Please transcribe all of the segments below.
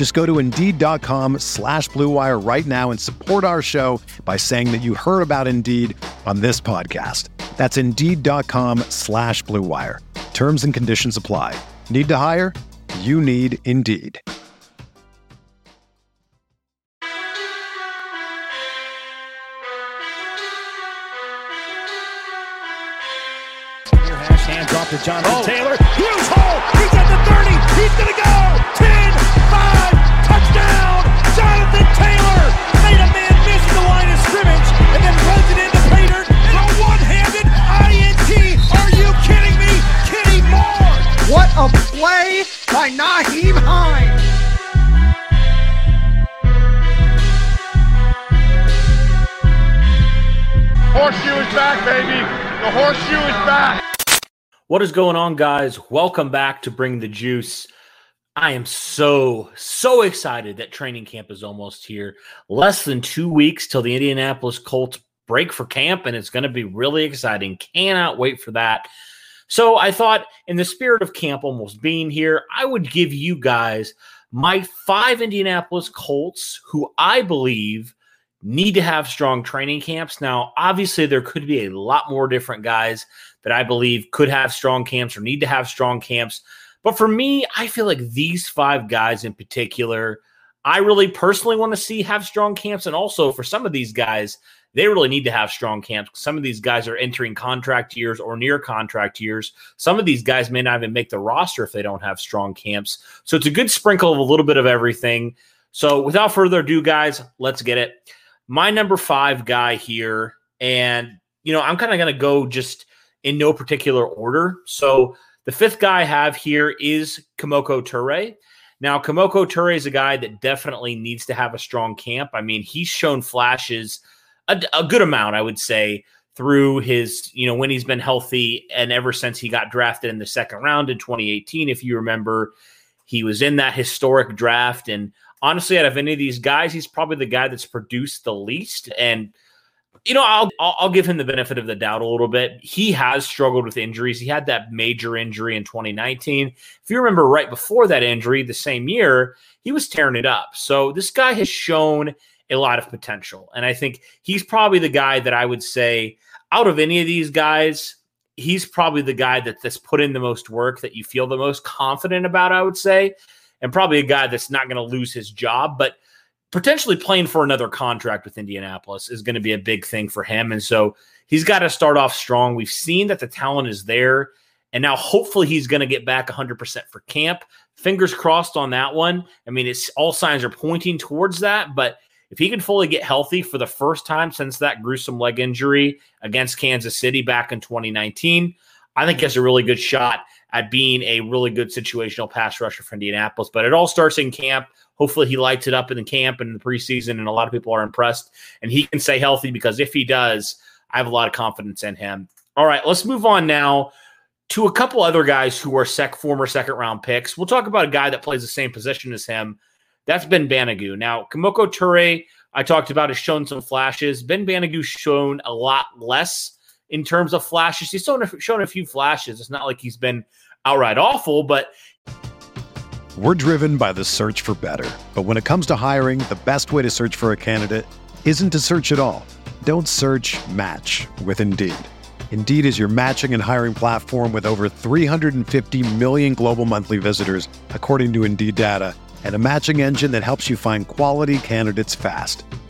Just go to Indeed.com slash BlueWire right now and support our show by saying that you heard about Indeed on this podcast. That's Indeed.com slash BlueWire. Terms and conditions apply. Need to hire? You need Indeed. Hand drop to Jonathan oh. Taylor. Huge hole. He's at the 30. He's going to go. 10, man the line of scrimmage and then runs it into Pater for a one-handed INT. Are you kidding me? Kenny Moore. What a play by Nyheim Hines! Horseshoe is back, baby. The horseshoe is back. What is going on, guys? Welcome back to Bring the Juice. I am so, so excited that training camp is almost here. Less than two weeks till the Indianapolis Colts break for camp, and it's going to be really exciting. Cannot wait for that. So, I thought, in the spirit of camp almost being here, I would give you guys my five Indianapolis Colts who I believe need to have strong training camps. Now, obviously, there could be a lot more different guys that I believe could have strong camps or need to have strong camps. But for me, I feel like these five guys in particular, I really personally want to see have strong camps. And also for some of these guys, they really need to have strong camps. Some of these guys are entering contract years or near contract years. Some of these guys may not even make the roster if they don't have strong camps. So it's a good sprinkle of a little bit of everything. So without further ado, guys, let's get it my number five guy here, and you know, I'm kind of going to go just in no particular order. So the fifth guy I have here is Kemoko Turay. Now, Kemoko Turay is a guy that definitely needs to have a strong camp. I mean, he's shown flashes a, a good amount, I would say, through his, you know, when he's been healthy and ever since he got drafted in the second round in 2018. If you remember, he was in that historic draft. And honestly, out of any of these guys, he's probably the guy that's produced the least. And you know, I'll, I'll, give him the benefit of the doubt a little bit. He has struggled with injuries. He had that major injury in 2019. If you remember, right before that injury, the same year, he was tearing it up. So this guy has shown a lot of potential, and I think he's probably the guy that I would say out of any of these guys, he's probably the guy that, that's put in the most work that you feel the most confident about. I would say and probably a guy that's not going to lose his job, but potentially playing for another contract with Indianapolis is going to be a big thing for him. And so he's got to start off strong. We've seen that the talent is there. And now hopefully he's going to get back 100% for camp. Fingers crossed on that one. I mean, it's all signs are pointing towards that, but if he can fully get healthy for the first time since that gruesome leg injury against Kansas City back in 2019, I think he has a really good shot at being a really good situational pass rusher for Indianapolis. But it all starts in camp. Hopefully, he lights it up in the camp and in the preseason, and a lot of people are impressed. And he can stay healthy because if he does, I have a lot of confidence in him. All right, let's move on now to a couple other guys who are sec former second round picks. We'll talk about a guy that plays the same position as him. That's Ben Banogu. Now, Kemoko Turay, I talked about, has shown some flashes. Ben Banogu shown a lot less in terms of flashes. He's shown a, shown a few flashes. It's not like he's been outright awful, but we're driven by the search for better. But when it comes to hiring, the best way to search for a candidate isn't to search at all. Don't search match with Indeed. Indeed is your matching and hiring platform with over 350 million global monthly visitors, according to Indeed data, and a matching engine that helps you find quality candidates fast.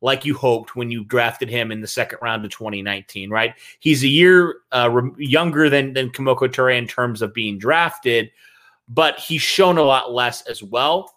like you hoped when you drafted him in the second round of 2019, right? He's a year uh, re- younger than than Kemoko Turay in terms of being drafted, but he's shown a lot less as well.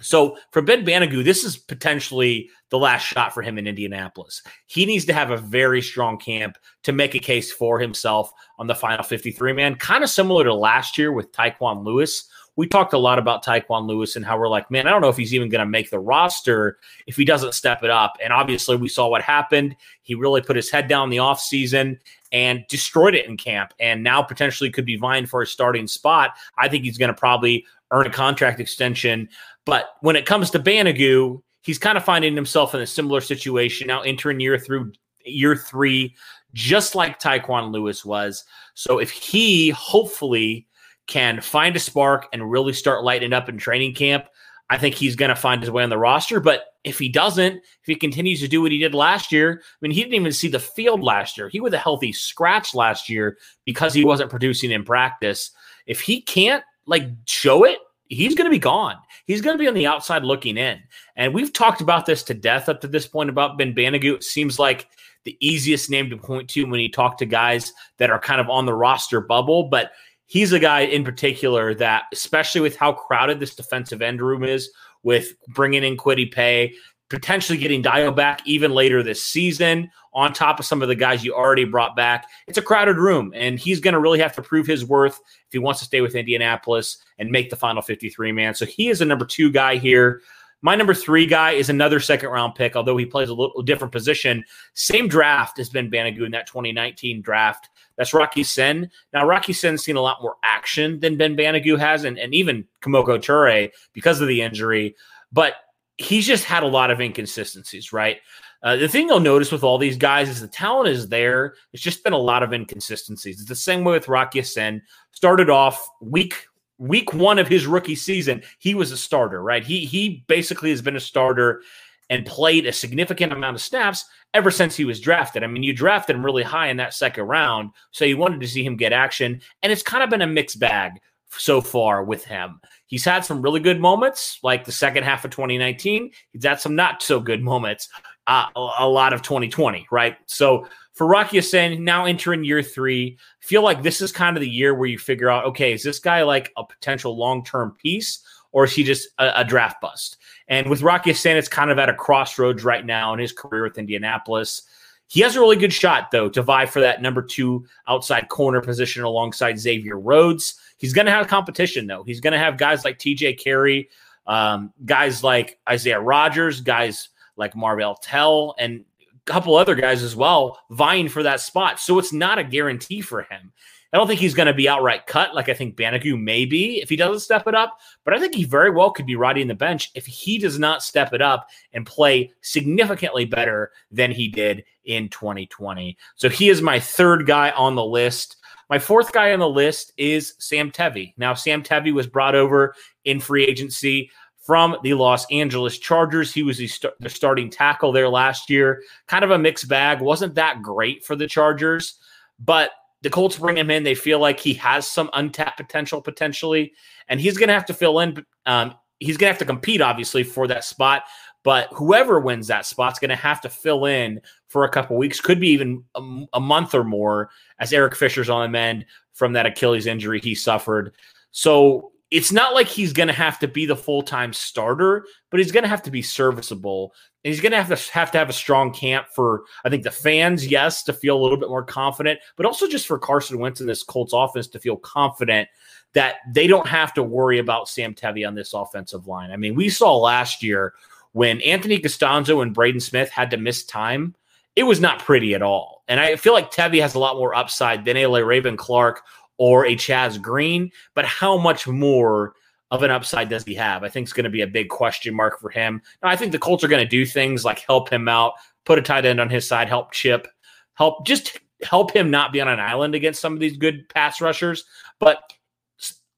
So for Ben Banogu, this is potentially the last shot for him in Indianapolis. He needs to have a very strong camp to make a case for himself on the final 53 man, kind of similar to last year with Tyquan Lewis. We talked a lot about Tyquan Lewis and how we're like, man, I don't know if he's even going to make the roster if he doesn't step it up. And obviously, we saw what happened. He really put his head down the offseason and destroyed it in camp and now potentially could be vying for a starting spot. I think he's going to probably earn a contract extension. But when it comes to Banogu, he's kind of finding himself in a similar situation now, entering year through year three, just like Tyquan Lewis was. So if he hopefully can find a spark and really start lighting up in training camp, I think he's going to find his way on the roster. But if he doesn't, if he continues to do what he did last year, I mean, he didn't even see the field last year. He was a healthy scratch last year because he wasn't producing in practice. If he can't like show it, he's going to be gone. He's going to be on the outside looking in. And we've talked about this to death up to this point about Ben Banogu. It seems like the easiest name to point to when you talk to guys that are kind of on the roster bubble, but he's a guy in particular that, especially with how crowded this defensive end room is, with bringing in Kwity Paye, potentially getting Dayo back even later this season, on top of some of the guys you already brought back. It's a crowded room, and he's going to really have to prove his worth if he wants to stay with Indianapolis and make the final 53 man. So he is a number two guy here. My number three guy is another second round pick, although he plays a little different position. Same draft as Ben Banogu in that 2019 draft. That's Rocky Ya-Sin. Now, Rocky Ya-Sin's seen a lot more action than Ben Banogu has, and, and even Kemoko Turay because of the injury. But he's just had a lot of inconsistencies, right? Uh, the thing you'll notice with all these guys is the talent is there. It's just been a lot of inconsistencies. It's the same way with Rocky Ya-Sin. Started off week week one of his rookie season, he was a starter, right? He he basically has been a starter and played a significant amount of snaps ever since he was drafted. I mean, you drafted him really high in that second round, so you wanted to see him get action, and it's kind of been a mixed bag so far with him. He's had some really good moments, like the second half of 2019. He's had some not so good moments, uh, a lot of 2020, right? So for Rock Ya-Sin, now entering year three, feel like this is kind of the year where you figure out, okay, is this guy like a potential long term piece or is he just a, a, draft bust? And with Rocky Ya-Sin, kind of at a crossroads right now in his career with Indianapolis. He has a really good shot, though, to vie for that number two outside corner position alongside Xavier Rhodes. He's going to have competition, though. He's going to have guys like TJ Carrie, um, guys like Isaiah Rogers, guys like Marvell Tell, and a couple other guys as well vying for that spot. So it's not a guarantee for him. I don't think he's going to be outright cut like I think Banogu may be if he doesn't step it up. But I think he very well could be riding the bench if he does not step it up and play significantly better than he did in 2020. So he is my third guy on the list. My fourth guy on the list is Sam Tevi. Now, Sam Tevi was brought over in free agency from the Los Angeles Chargers. He was the, st- the, starting tackle there last year. Kind of a mixed bag. Wasn't that great for the Chargers, but the Colts bring him in. They feel like he has some untapped potential potentially, and he's going to have to fill in. Um, he's going to have to compete, obviously, for that spot. But whoever wins that spot's going to have to fill in for a couple weeks, could be even a, a month or more, as Eric Fisher's on the mend from that Achilles injury he suffered. So it's not like he's going to have to be the full-time starter, but he's going to have to be serviceable. And he's going to have to have to have a strong camp for I think the fans, yes, to feel a little bit more confident, but also just for Carson Wentz and this Colts offense to feel confident that they don't have to worry about Sam Tevi on this offensive line. I mean, we saw last year when Anthony Castonzo and Braden Smith had to miss time, it was not pretty at all. And I feel like Tevi has a lot more upside than a Raven Clark or a Chaz Green, but how much more of an upside does he have? I think it's going to be a big question mark for him. Now, I think the Colts are going to do things like help him out, put a tight end on his side, help Chip, help just help him not be on an island against some of these good pass rushers. But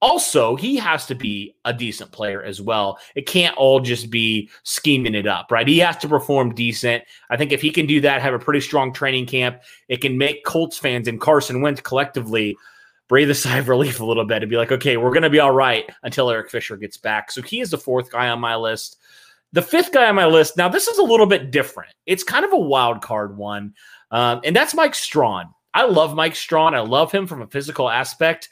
also, he has to be a decent player as well. It can't all just be scheming it up, right? He has to perform decent. I think if he can do that, have a pretty strong training camp, it can make Colts fans and Carson Wentz collectively breathe a sigh of relief a little bit and be like, okay, we're going to be all right until Eric Fisher gets back. So he is the fourth guy on my list. The fifth guy on my list, now this is a little bit different. It's kind of a wild card one, um, and that's Mike Strachan. I love Mike Strachan. I love him from a physical aspect.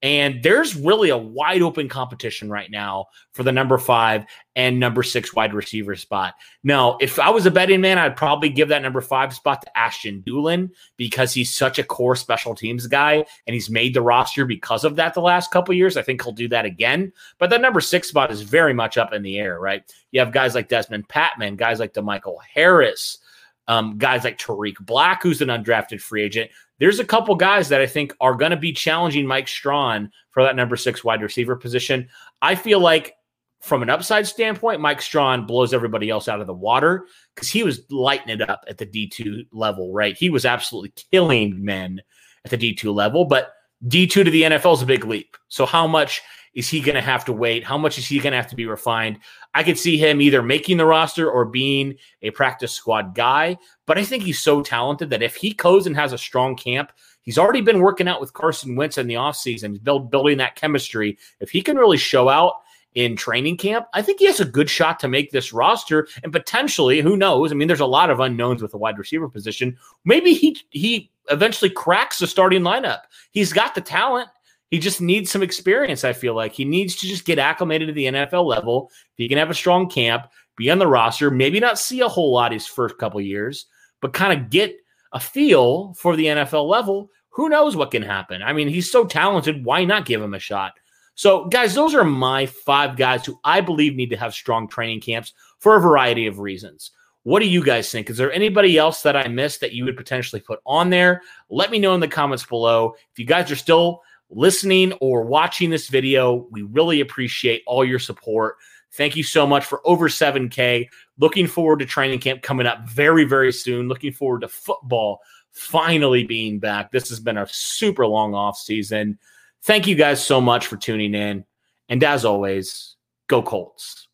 And there's really a wide open competition right now for the number five and number six wide receiver spot. Now, if I was a betting man, I'd probably give that number five spot to Ashton Dulin because he's such a core special teams guy and he's made the roster because of that the last couple years. I think he'll do that again. But that number six spot is very much up in the air, right? You have guys like Dezmon Patmon, guys like DeMichael Harris, um, guys like Tarik Black, who's an undrafted free agent there's a couple guys that I think are going to be challenging Mike Strachan for that number six wide receiver position. I feel like from an upside standpoint, Mike Strachan blows everybody else out of the water because he was lighting it up at the D2 level, right? He was absolutely killing men at the D2 level, but D2 to the NFL is a big leap. So, how much is he going to have to wait? How much is he going to have to be refined? I could see him either making the roster or being a practice squad guy. But I think he's so talented that if he goes and has a strong camp, he's already been working out with Carson Wentz in the offseason, build, building that chemistry. If he can really show out in training camp, I think he has a good shot to make this roster and potentially, who knows? I mean, there's a lot of unknowns with the wide receiver position. Maybe he he eventually cracks the starting lineup. He's got the talent. He just needs some experience, I feel like. He needs to just get acclimated to the NFL level. If he can have a strong camp, be on the roster, maybe not see a whole lot his first couple years, but kind of get a feel for the NFL level. Who knows what can happen? I mean, he's so talented. Why not give him a shot? So, guys, those are my five guys who I believe need to have strong training camps for a variety of reasons. What do you guys think? Is there anybody else that I missed that you would potentially put on there? Let me know in the comments below. If you guys are still listening or watching this video. We really appreciate all your support. Thank you so much for over 7K. Looking forward to training camp coming up very, very soon. Looking forward to football finally being back. This has been a super long off season. Thank you guys so much for tuning in. And as always, go Colts.